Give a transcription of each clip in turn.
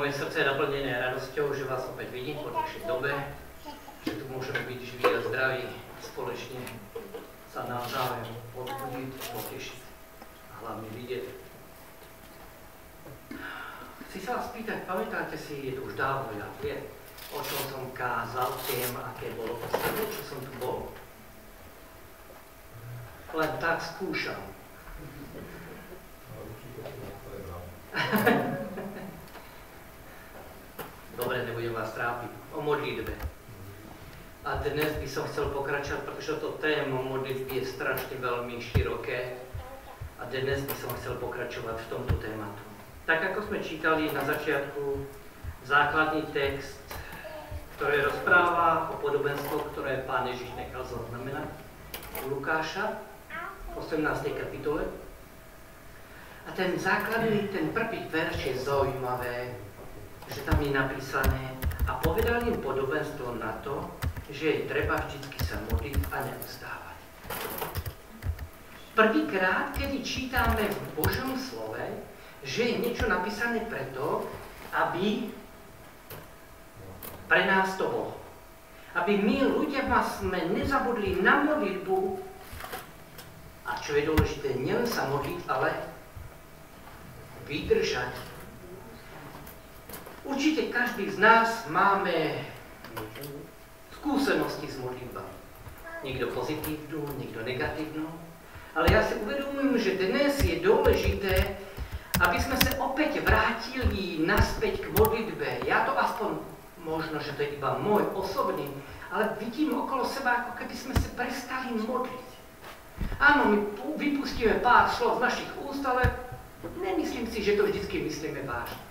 moje srdce je naplnené radosťou, že vás opäť vidím po dlhšej dobe, že tu môžeme byť živí a zdraví spoločne sa navzájom podbudiť, potešiť a hlavne vidieť. Chci sa vás pýtať, pamätáte si, je to už dávno, ja viem, o čom som kázal, tém, aké bolo posledné, čo som tu bol. Len tak skúšam. Dobre, nebudem vás trápiť. O modlitbe. A dnes by som chcel pokračovať, pretože to téma modlitby je strašne veľmi široké. A dnes by som chcel pokračovať v tomto tématu. Tak ako sme čítali na začiatku základný text, ktorý rozpráva o podobenstvo, ktoré pán Ježiš nechal zaznamenať Lukáša v 18. kapitole. A ten základný, ten prvý verš je zaujímavé, že tam je napísané a povedal im podobenstvo na to, že je treba vždy sa modliť a neustávať. Prvýkrát, kedy čítame v Božom slove, že je niečo napísané preto, aby pre nás to bolo. Aby my ľudia sme nezabudli na modlitbu a čo je dôležité, nielen sa modliť, ale vydržať. Určite každý z nás máme skúsenosti s modlitbami. Niekto pozitívnu, niekto negatívnu. Ale ja si uvedomujem, že dnes je dôležité, aby sme sa opäť vrátili naspäť k modlitbe. Ja to aspoň, možno, že to je iba môj osobný, ale vidím okolo seba, ako keby sme sa prestali modliť. Áno, my vypustíme pár slov z našich úst, ale nemyslím si, že to vždy myslíme vážne.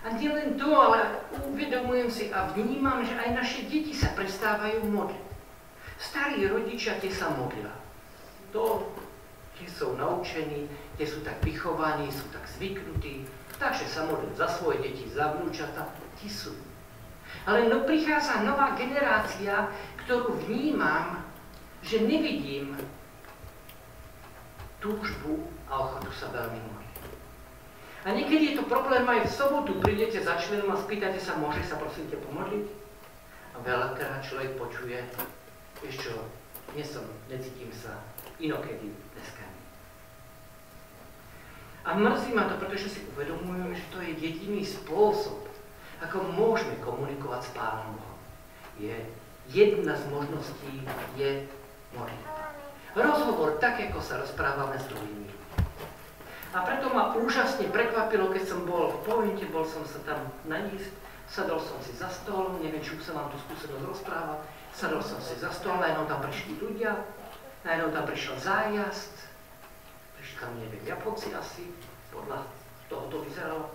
A nielen to, ale uvedomujem si a vnímam, že aj naše deti sa prestávajú modliť. Starí rodičia tie sa modlia. To, tie sú naučení, tie sú tak vychovaní, sú tak zvyknutí, takže sa modlia za svoje deti, za vnúčata, tí sú. Ale no prichádza nová generácia, ktorú vnímam, že nevidím túžbu a ochotu sa veľmi modliť. A niekedy je to problém aj v sobotu, prídete za členom a spýtate sa, môže sa prosím te pomodliť? A veľakrát človek počuje, vieš čo, dnes som, necítim sa inokedy dneska. A mrzí ma to, pretože si uvedomujem, že to je jediný spôsob, ako môžeme komunikovať s Pánom Bohom. Je, jedna z možností je modlitba. Rozhovor tak, ako sa rozprávame s druhými. A preto ma úžasne prekvapilo, keď som bol v Pointe, bol som sa tam najísť, sadol som si za stôl, neviem, či už som vám tú skúsenosť rozprával, sadol som si za stôl, najednou tam prišli ľudia, najednou tam prišiel zájazd, prišli tam, neviem, Japonci asi, podľa toho to vyzeralo.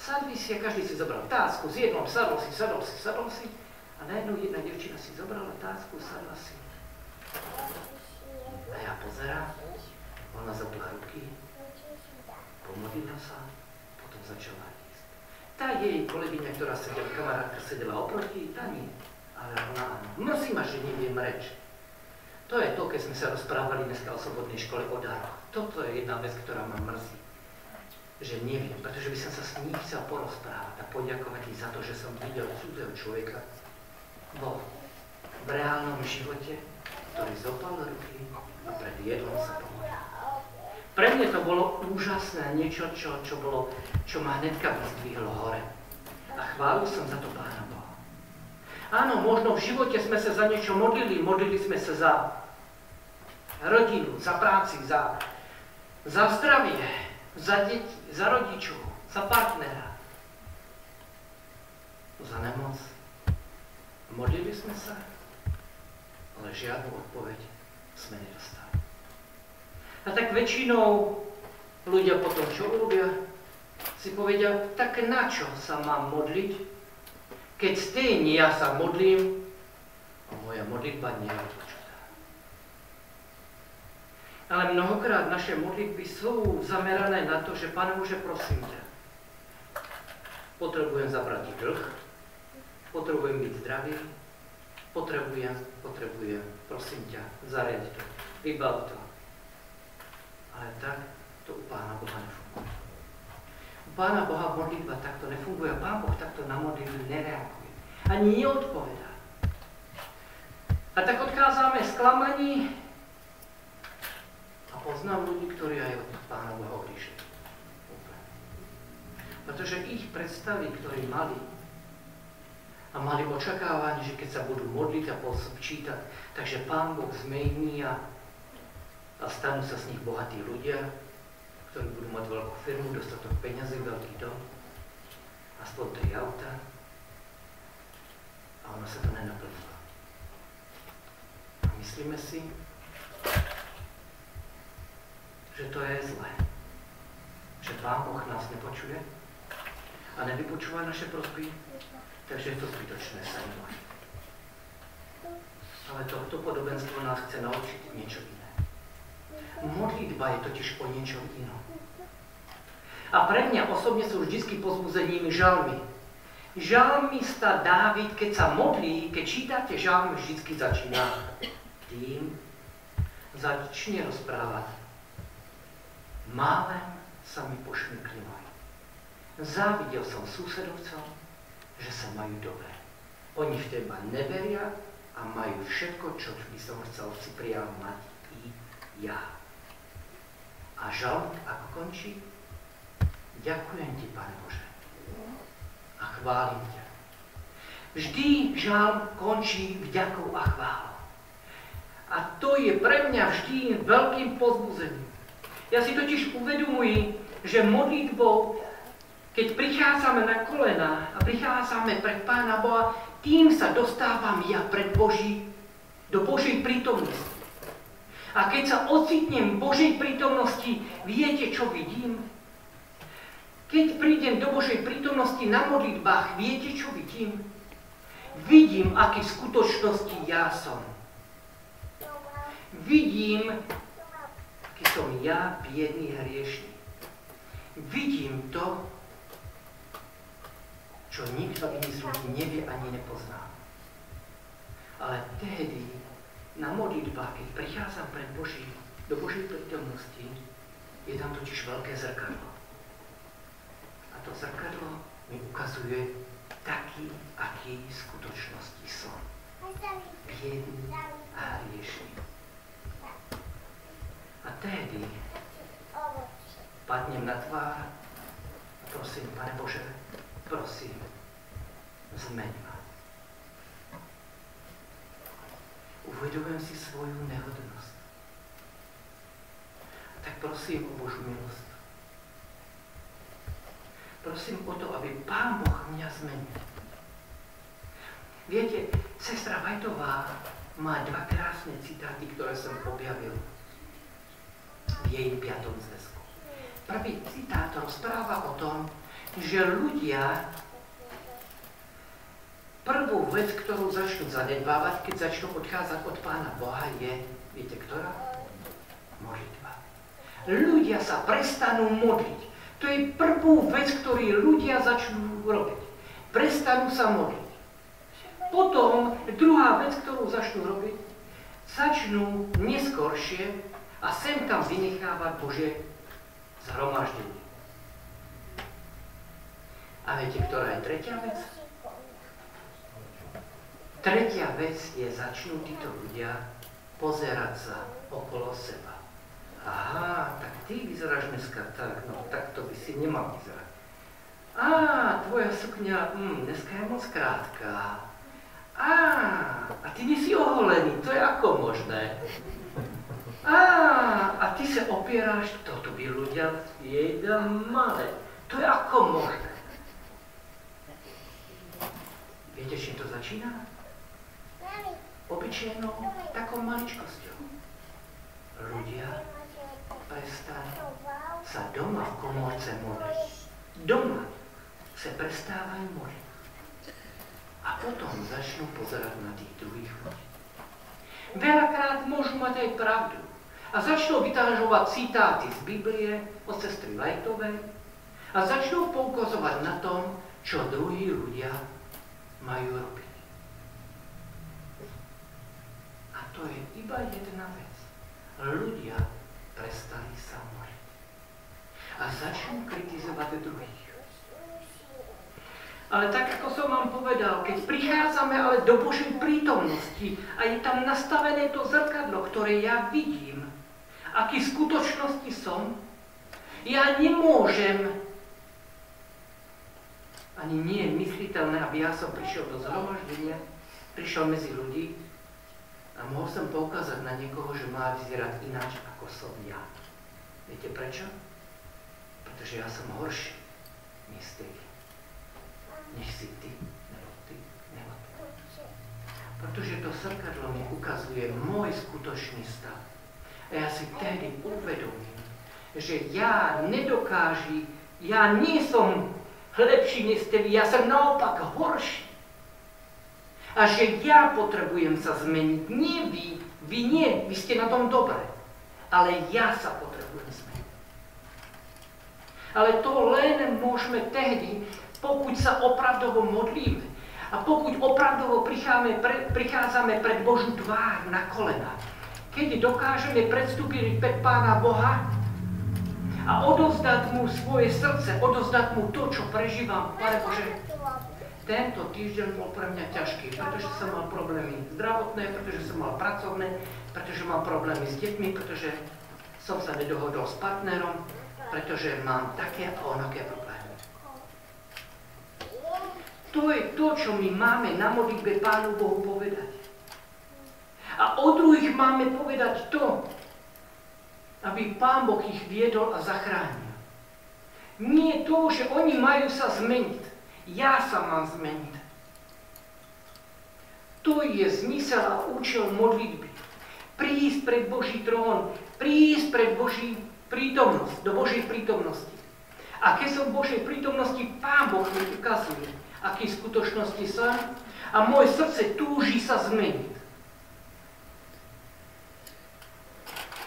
Sadli si a každý si zobral tásku, s jednom sadol si, sadol si, sadol si a najednou jedna devčina si zobrala tásku, sadla si. A ja pozerám, ona zapla ruky, pomodlila sa, potom začala ísť. Tá jej kolegyňa, ktorá sedela, kamarátka sedela oproti, tá nie. Ale ona áno. Mrzí ma, že neviem reč. To je to, keď sme sa rozprávali dneska o slobodnej škole o daroch. Toto je jedna vec, ktorá ma mrzí. Že neviem, pretože by som sa s ním chcel porozprávať a poďakovať im za to, že som videl cudzého človeka vo v reálnom živote, ktorý zopal ruky a pred jedlom sa pre mňa to bolo úžasné, niečo, čo, čo, bolo, čo ma hnedka vyzdvihlo hore. A chválil som za to Pána Boha. Áno, možno v živote sme sa za niečo modlili, modlili sme sa za rodinu, za práci, za, za zdravie, za deti, za rodičov, za partnera, za nemoc. Modlili sme sa, ale žiadnu odpoveď sme nedostali. A tak väčšinou ľudia potom čo urobia? Si povedia, tak na čo sa mám modliť, keď stejne ja sa modlím a moja modlitba nie je počutá. Ale mnohokrát naše modlitby sú zamerané na to, že Pane Bože, prosím ťa, potrebujem zabrať dlh, potrebujem byť zdravý, potrebujem, potrebujem, prosím ťa, zariať to, vybav to, ale tak to u Pána Boha nefunguje. U Pána Boha modlitba takto nefunguje. Pán Boh takto na modlitbu nereaguje. Ani neodpovedá. A tak odchádzame sklamaní a poznám ľudí, ktorí aj od Pána Boha odišli. Pretože ich predstavy, ktorí mali, a mali očakávanie, že keď sa budú modliť a čítať, takže Pán Boh zmení a, a stanú sa z nich bohatí ľudia, ktorí budú mať veľkú firmu, dostatok peňazí, veľký dom, aspoň tri auta. A ono sa to nenaplnilo. Myslíme si, že to je zlé. Že Pán Boh nás nepočuje a nevypočúva naše prosby Takže je to zbytočné sa. Ale tohto podobenstvo nás chce naučiť niečo iné. Modlitba je totiž o niečom inom. A pre mňa osobne sú vždy pozbuzením žalmy. Žalmista Dávid, keď sa modlí, keď čítate žalmy, vždy začína tým, začne rozprávať. Málem sa mi pošmykli nohy. Závidel som susedovcom, že sa majú dobre. Oni v teba neveria a majú všetko, čo by som chcel si prijal mať i ja. A žal, ako končí? Ďakujem ti, Pane Bože. A chválim ťa. Vždy žal končí vďakou a chválou. A to je pre mňa vždy veľkým pozbuzením. Ja si totiž uvedomujem, že modlitbou keď prichádzame na kolena a prichádzame pred Pána Boha, tým sa dostávam ja pred Boží, do Božej prítomnosti. A keď sa ocitnem v Božej prítomnosti, viete, čo vidím? Keď prídem do Božej prítomnosti na modlitbách, viete, čo vidím? Vidím, aký v skutočnosti ja som. Vidím, aký som ja, biedný hriešný. Vidím to, čo nikto iný z ľudí nevie ani nepozná. Ale tehdy na modlitbách, keď prichádzam pred Boží, do Božej prítomnosti, je tam totiž veľké zrkadlo. A to zrkadlo mi ukazuje taký, aký v skutočnosti som. Biedný a hriešný. A tehdy padnem na tvár a prosím, Pane Bože, prosím, zmeň ma. Uvedomujem si svoju nehodnosť. Tak prosím o Božú milosť. Prosím o to, aby Pán Boh mňa zmenil. Viete, sestra Vajtová má dva krásne citáty, ktoré som objavil v jej piatom zväzku. Prvý citát rozpráva o tom, že ľudia prvú vec, ktorú začnú zanedbávať, keď začnú odchádzať od Pána Boha, je, viete ktorá? Modlitba. Ľudia sa prestanú modliť. To je prvú vec, ktorú ľudia začnú robiť. Prestanú sa modliť. Potom druhá vec, ktorú začnú robiť, začnú neskoršie a sem tam vynechávať Bože zhromaždenie. A viete, ktorá je tretia vec? Tretia vec je, začnú títo ľudia pozerať sa okolo seba. Aha, tak ty vyzeráš dneska tak, no tak to by si nemal vyzerať. Á, tvoja sukňa, hm, dneska je moc krátka. Á, a ty nie oholený, to je ako možné? Á, a ty sa opieráš, toto by ľudia jedna malé. To je ako možné. Viete, čím to začína? Obyčajnou takou maličkosťou. Ľudia prestanú sa doma v komorce modliť. Doma sa prestávajú modliť. A potom začnú pozerať na tých druhých ľudí. Veľakrát môžu mať aj pravdu. A začnú vytážovať citáty z Biblie od sestry Lajtovej a začnú poukazovať na tom, čo druhí ľudia majú robiť. A to je iba jedna vec. Ľudia prestali sa modliť. A začnú kritizovať druhých. Ale tak, ako som vám povedal, keď prichádzame ale do Božej prítomnosti a je tam nastavené to zrkadlo, ktoré ja vidím, aký v skutočnosti som, ja nemôžem, ani nie je mysliteľné, aby ja som prišiel do zhromaždenia, prišiel medzi ľudí a mohol som poukázať na niekoho, že má vyzerať ináč, ako som ja. Viete prečo? Pretože ja som horší, než než si ty, nebo ty, nebo ty. Protože to srkadlo mi ukazuje môj skutočný stav. A ja si tedy uvedomím, že ja nedokáži, ja nie som lepší než ty, ja som naopak horší. A že ja potrebujem sa zmeniť. Nie vy, vy nie, vy ste na tom dobre. Ale ja sa potrebujem zmeniť. Ale to len môžeme tehdy, pokud sa opravdovo modlíme a pokud opravdovo prichádzame, pre, prichádzame pred Božú tvár na kolena, keď dokážeme predstúpiť pred Pána Boha a odovzdať mu svoje srdce, odovzdať mu to, čo prežívam, Pane Bože, tento týždeň bol pre mňa ťažký, pretože som mal problémy zdravotné, pretože som mal pracovné, pretože mám problémy s deťmi, pretože som sa nedohodol s partnerom, pretože mám také a onaké problémy. To je to, čo my máme na modlitbe Pánu Bohu povedať. A o druhých máme povedať to, aby Pán Boh ich viedol a zachránil. Nie to, že oni majú sa zmeniť. Ja sa mám zmeniť. To je zmysel a účel modlitby. Prísť pred Boží trón, prísť pred Boží prítomnosť, do Božej prítomnosti. A keď som v Božej prítomnosti, Pán Boh mi ukazuje, aký v skutočnosti som a moje srdce túži sa zmeniť.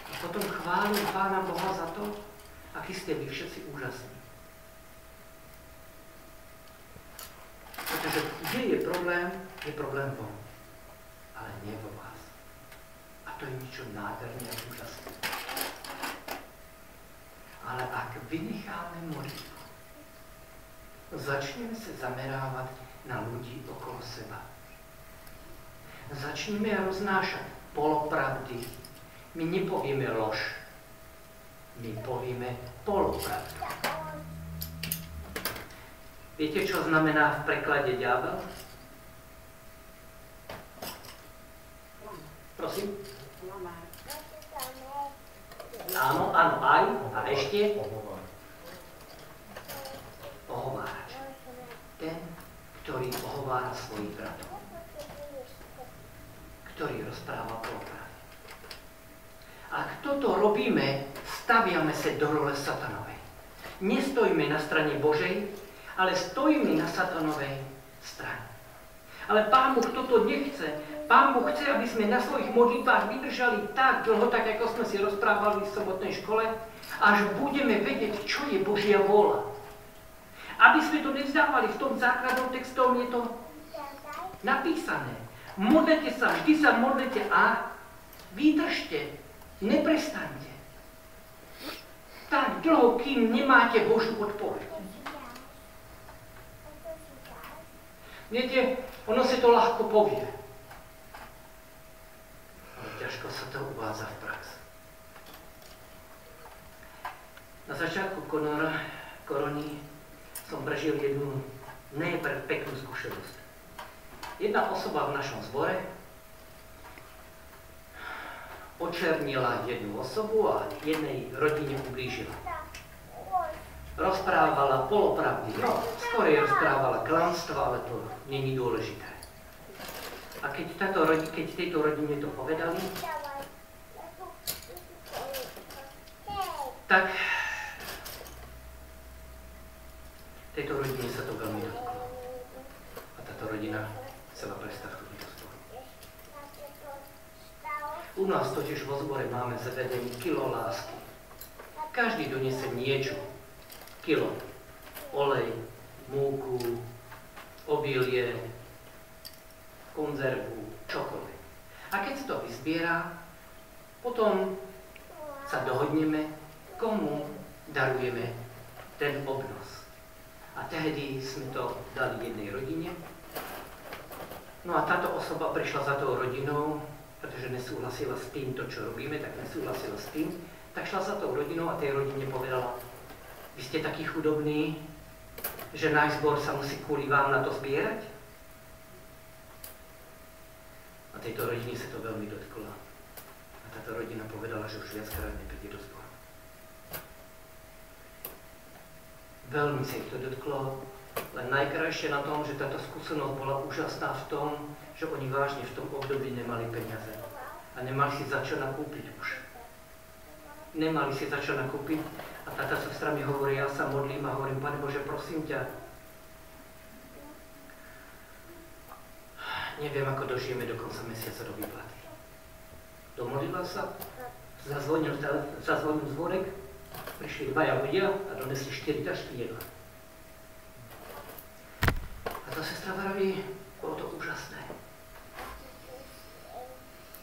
A potom chválim Pána Boha za to, aký ste vy všetci úžasní. Pretože kde je problém, je problém von, ale nie vo vás. A to je niečo nádherné a úžasné. Ale ak vynecháme modlitbu, začneme sa zamerávať na ľudí okolo seba. Začneme roznášať polopravdy. My nepovieme lož. My povieme polopravdu. Viete, čo znamená v preklade ďábel? Prosím? Áno, áno, aj. A ešte? Ohovárač. Ten, ktorý ohovára svojich bratov. Ktorý rozpráva polopravdy. Ak toto robíme, staviame sa do role satanovej. Nestojíme na strane Božej, ale stojíme na satanovej strane. Ale Pán Boh toto nechce. Pán Boh chce, aby sme na svojich modlitbách vydržali tak dlho, tak ako sme si rozprávali v sobotnej škole, až budeme vedieť, čo je Božia vôľa. Aby sme to nevzdávali, v tom základnom textom je to napísané. Modlete sa, vždy sa modlete a vydržte, neprestaňte. Tak dlho, kým nemáte Božú odpoveď. Viete, ono si to ľahko povie. Ale ťažko sa to uvádza v praxi. Na začiatku korony som prežil jednu nepeknú skúsenosť. Jedna osoba v našom zbore očernila jednu osobu a jednej rodine ublížila. Rozprávala polopravdy, no, skorej rozprávala klamstvo, ale to není dôležité. A keď, táto, keď tejto rodine to povedali, tak Tejto rodine sa to veľmi dotklo. A táto rodina chcela prestať do zboru. U nás totiž vo zbore máme zavedený kilo lásky. Každý donese niečo. Kilo. Olej, múku, obilie, konzervu, čokoľvek. A keď to vyzbiera, potom sa dohodneme, komu darujeme ten obnos. A tehdy sme to dali jednej rodine. No a táto osoba prišla za tou rodinou, pretože nesúhlasila s tým, to čo robíme, tak nesúhlasila s tým. Tak šla za tou rodinou a tej rodine povedala, vy ste takí chudobní, že náš zbor sa musí kvôli vám na to zbierať? A tejto rodine sa to veľmi dotklo. A táto rodina povedala, že už viackrát nepríde do zboru. Veľmi sa ich to dotklo, len najkrajšie na tom, že táto skúsenosť bola úžasná v tom, že oni vážne v tom období nemali peniaze. A nemali si za čo nakúpiť už. Nemali si za čo nakúpiť. A táto sestra mi hovorí, ja sa modlím a hovorím, Pane Bože, prosím ťa, neviem, ako dožijeme do konca mesiaca do výplaty. Domodlila sa, zazvonil, zazvonil zvorek, prišli dvaja ľudia a donesli 4 tašky jedla. A tá sestra vraví, bolo to úžasné.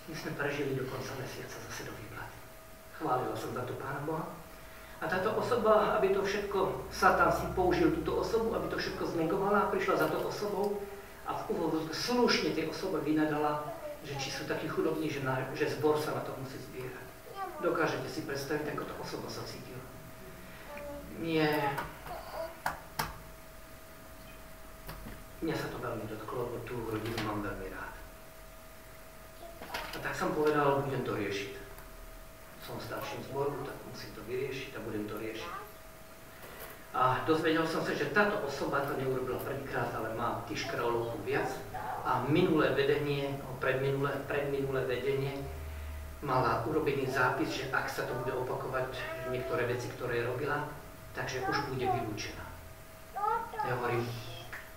My sme prežili do konca mesiaca zase do výplaty. Chválila som za to Pána Boha. A táto osoba, aby to všetko, Satan si použil túto osobu, aby to všetko znegovala, prišla za to osobou a v úvodu slušne tej osobe vynadala, že či sú takí chudobní, že, na, že zbor sa na to musí zbierať. Dokážete si predstaviť, ako tá osoba sa cítila mne, mňa sa to veľmi dotklo, lebo tú rodinu mám veľmi rád. A tak som povedal, budem to riešiť. Som starším zboru, tak musím to vyriešiť a budem to riešiť. A dozvedel som sa, že táto osoba to neurobila prvýkrát, ale má tých škralovku viac. A minulé vedenie, predminulé, predminulé vedenie mala urobený zápis, že ak sa to bude opakovať, niektoré veci, ktoré robila, takže už bude vylúčená. Ja hovorím,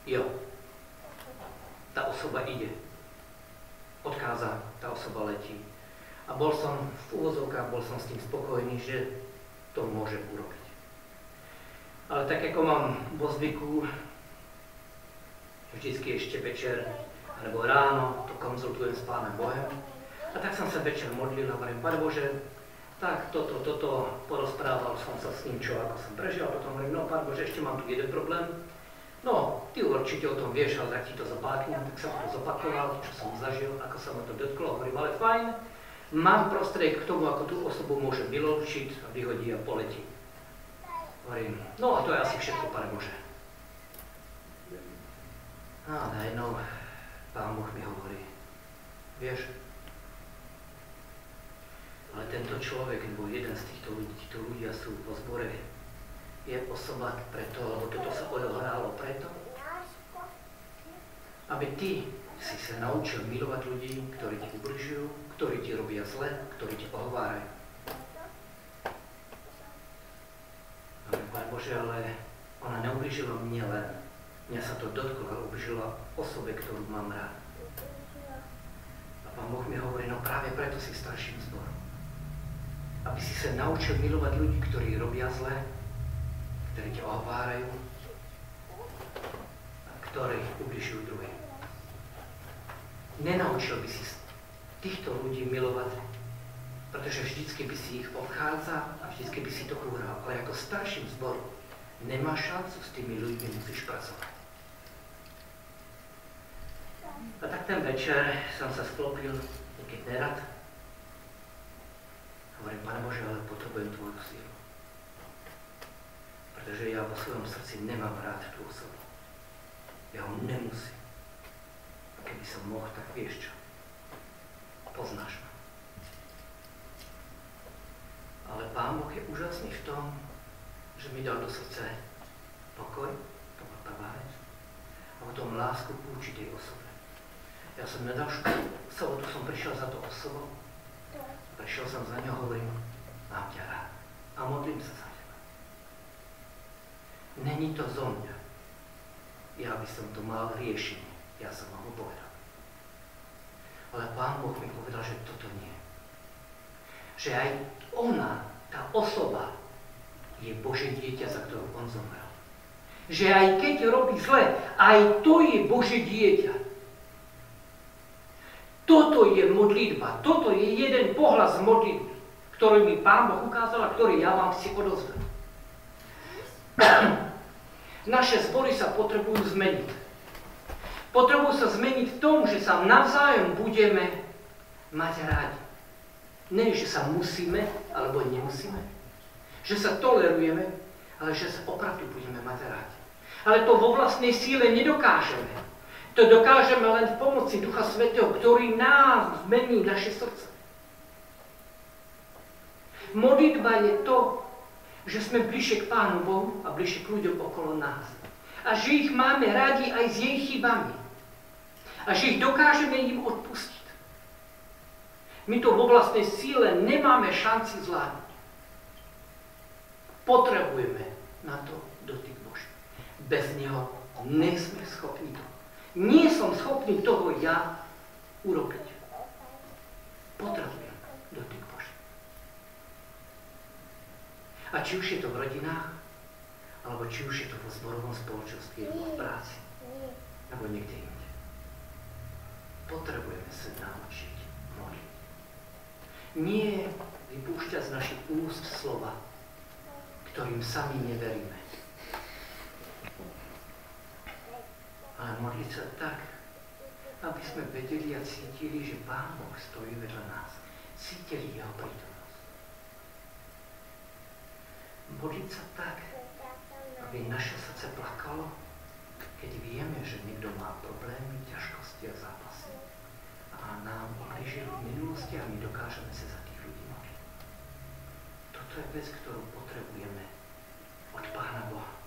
jo, tá osoba ide. Odkáza, tá osoba letí. A bol som v úvozovkách, bol som s tým spokojný, že to môže urobiť. Ale tak ako mám vo zvyku, vždycky ešte večer alebo ráno to konzultujem s Pánem Bohem. A tak som sa večer modlil a hovorím, Pane Bože, tak toto, toto, porozprával som sa s ním, čo ako som prežil, a potom hovorím, no pán Bože, ešte mám tu jeden problém. No, ty určite o tom vieš, ale tak ti to zapáknem, tak som to zopakoval, čo som zažil, ako sa ma to dotklo, hovorím, ale fajn, mám prostriedok k tomu, ako tú osobu môžem vyločiť a vyhodí a poletí. Hovorím, no a to je asi všetko, pane Bože. A najednou pán Boh mi hovorí, vieš, ale tento človek, nebo jeden z týchto ľudí, títo ľudia sú po zbore, je osoba preto, lebo toto sa odohralo preto, aby ty si sa naučil milovať ľudí, ktorí ti ubližujú, ktorí ti robia zle, ktorí ti ohovárajú. Pán Bože, ale ona neubližila mne len. Mňa sa to dotklo, ale ubližila osobe, ktorú mám rád. A Pán Boh mi hovorí, no práve preto si starším zborom aby si sa naučil milovať ľudí, ktorí robia zle, ktorí ťa ohovárajú a ktorí ubližujú druhým. Nenaučil by si týchto ľudí milovať, pretože vždycky by si ich obchádzal a vždycky by si to uhral. Ale ako starším zboru nemáš šancu s tými ľuďmi, musíš pracovať. A tak ten večer som sa sklopil, keď nerad, Hovorím, Pane Bože, ale potrebujem Tvoju sílu. Pretože ja vo svojom srdci nemám rád tú osobu. Ja ho nemusím. A keby som mohol, tak vieš čo. Poznáš ma. Ale Pán Boh je úžasný v tom, že mi dal do srdce pokoj, to bola prvá vec, a potom lásku k určitej osobe. Ja som nedal školu, sobotu som prišiel za to osobou, Prišiel som za ňou, hovorím, mám ťa rád a modlím sa za teba. Není to zo mňa. Ja by som to mal riešenie. Ja som vám ho povedal. Ale Pán Boh mi povedal, že toto nie. Že aj ona, tá osoba, je Bože dieťa, za ktorú on zomrel. Že aj keď robí zle, aj to je Bože dieťa. Toto je modlitba, toto je jeden pohľad z modlitby, ktorý mi Pán Boh ukázal a ktorý ja vám si odovzdám. Naše zbory sa potrebujú zmeniť. Potrebujú sa zmeniť v tom, že sa navzájom budeme mať rádi. Nie, že sa musíme, alebo nemusíme. Že sa tolerujeme, ale že sa opravdu budeme mať rádi. Ale to vo vlastnej síle nedokážeme. To dokážeme len v pomoci Ducha Svetého, ktorý nás zmení naše srdce. Modlitba je to, že sme bližšie k Pánu Bohu a bližšie k ľuďom okolo nás. A že ich máme radi aj s jej chybami. A že ich dokážeme im odpustiť. My to vo vlastnej síle nemáme šanci zvládnuť. Potrebujeme na to dotyk Boží. Bez Neho nesme schopní to. Nie som schopný toho ja urobiť. Potrebujem. A či už je to v rodinách, alebo či už je to vo zborovom spoločenstve, alebo v práci, alebo niekde inde. Potrebujeme sa naučiť modliť. Nie vypúšťať z našich úst slova, ktorým sami neveríme. Ale modliť sa tak, aby sme vedeli a cítili, že Pán Boh stojí vedľa nás. Cítili Jeho prítomnosť modliť sa tak, aby naše srdce plakalo, keď vieme, že niekto má problémy, ťažkosti a zápasy a nám ubližil v minulosti a my dokážeme sa za tých ľudí modliť. Toto je vec, ktorú potrebujeme od Pána Boha.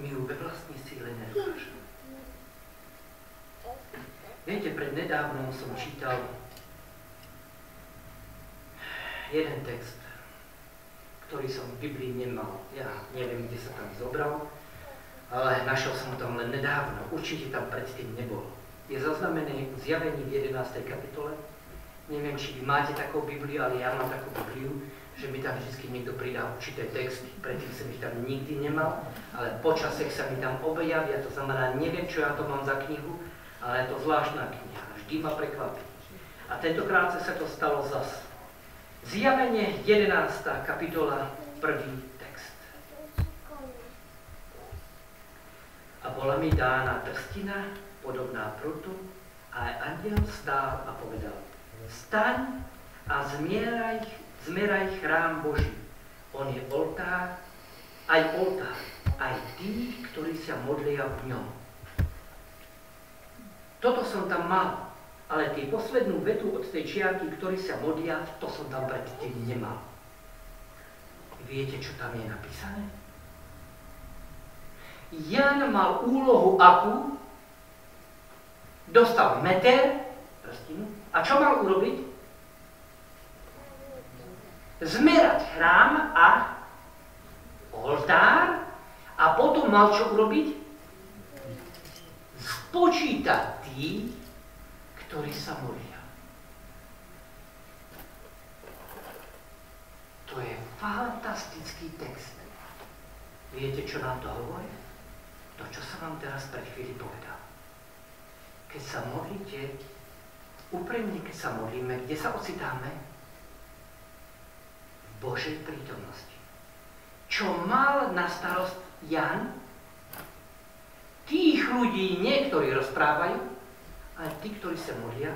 My ju ve vlastnej síle nedokážeme. Viete, pred nedávnom som čítal jeden text ktorý som v Biblii nemal. Ja neviem, kde sa tam zobral, ale našiel som tam len nedávno, určite tam predtým nebolo. Je zaznamený v zjavení v 11. kapitole. Neviem, či vy máte takú Bibliu, ale ja mám takú Bibliu, že mi tam vždy niekto pridá určité texty. Predtým som ich tam nikdy nemal, ale počasech sa mi tam objavia, to znamená, neviem, čo ja to mám za knihu, ale je to zvláštna kniha, vždy ma prekvapí. A tentokrát sa to stalo zas. Zjavenie 11. kapitola, 1. A bola mi dána trstina, podobná prutu, a andiel stál a povedal, staň a zmieraj, zmieraj chrám Boží. On je oltár, aj oltár, aj tí, ktorí sa modlia v ňom. Toto som tam mal ale tie poslednú vetu od tej čiarky, ktorí sa modlia, to som tam predtým nemal. Viete, čo tam je napísané? Jan mal úlohu akú? Dostal meter, prstinu, a čo mal urobiť? Zmerať chrám a oltár a potom mal čo urobiť? Spočítať tých, ktorí sa modlia. To je fantastický text. Viete, čo nám to hovorí? To, čo som vám teraz pred chvíli povedal. Keď sa modlíte, úprimne, keď sa modlíme, kde sa ocitáme? V Božej prítomnosti. Čo mal na starost Jan? Tých ľudí niektorí rozprávajú, ale tí, ktorí sa modlia,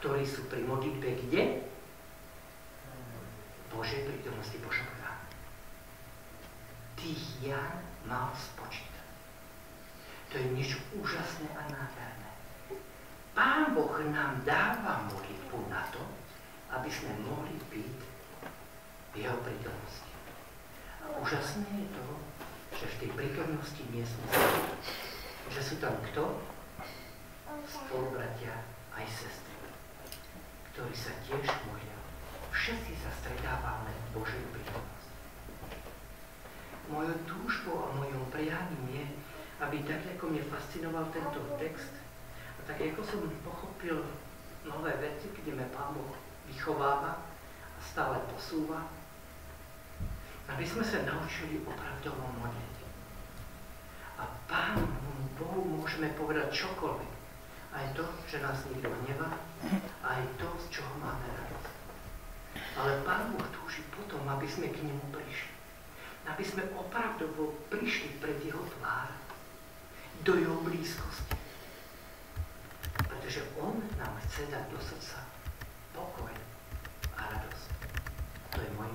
ktorí sú pri modlitbe kde? Božej prítomnosti Božom Tých Jan mal spočítať. To je niečo úžasné a nádherné. Pán Boh nám dáva modlitbu na to, aby sme mohli byť v jeho prítomnosti. A úžasné je to, že v tej prítomnosti nie sme Že sú tam kto? spolubratia aj sestry, ktorí sa tiež modlia. Všetci sa stretávame v Božej prítomnosti. Mojou túžbou a mojom prianím je, aby tak, ako mne fascinoval tento text, a tak ako som pochopil nové veci, kde me Pán Boh vychováva a stále posúva, aby sme sa naučili opravdovo modliť. A Pánu Bohu môžeme povedať čokoľvek aj to, že nás nikto hnevá, aj to, z čoho máme radosť. Ale Pán Boh túži potom, aby sme k nemu prišli. aby sme opravdovo prišli pred jeho tvár, do jeho blízkosti. Pretože on nám chce dať do srdca pokoj a radosť. To je môj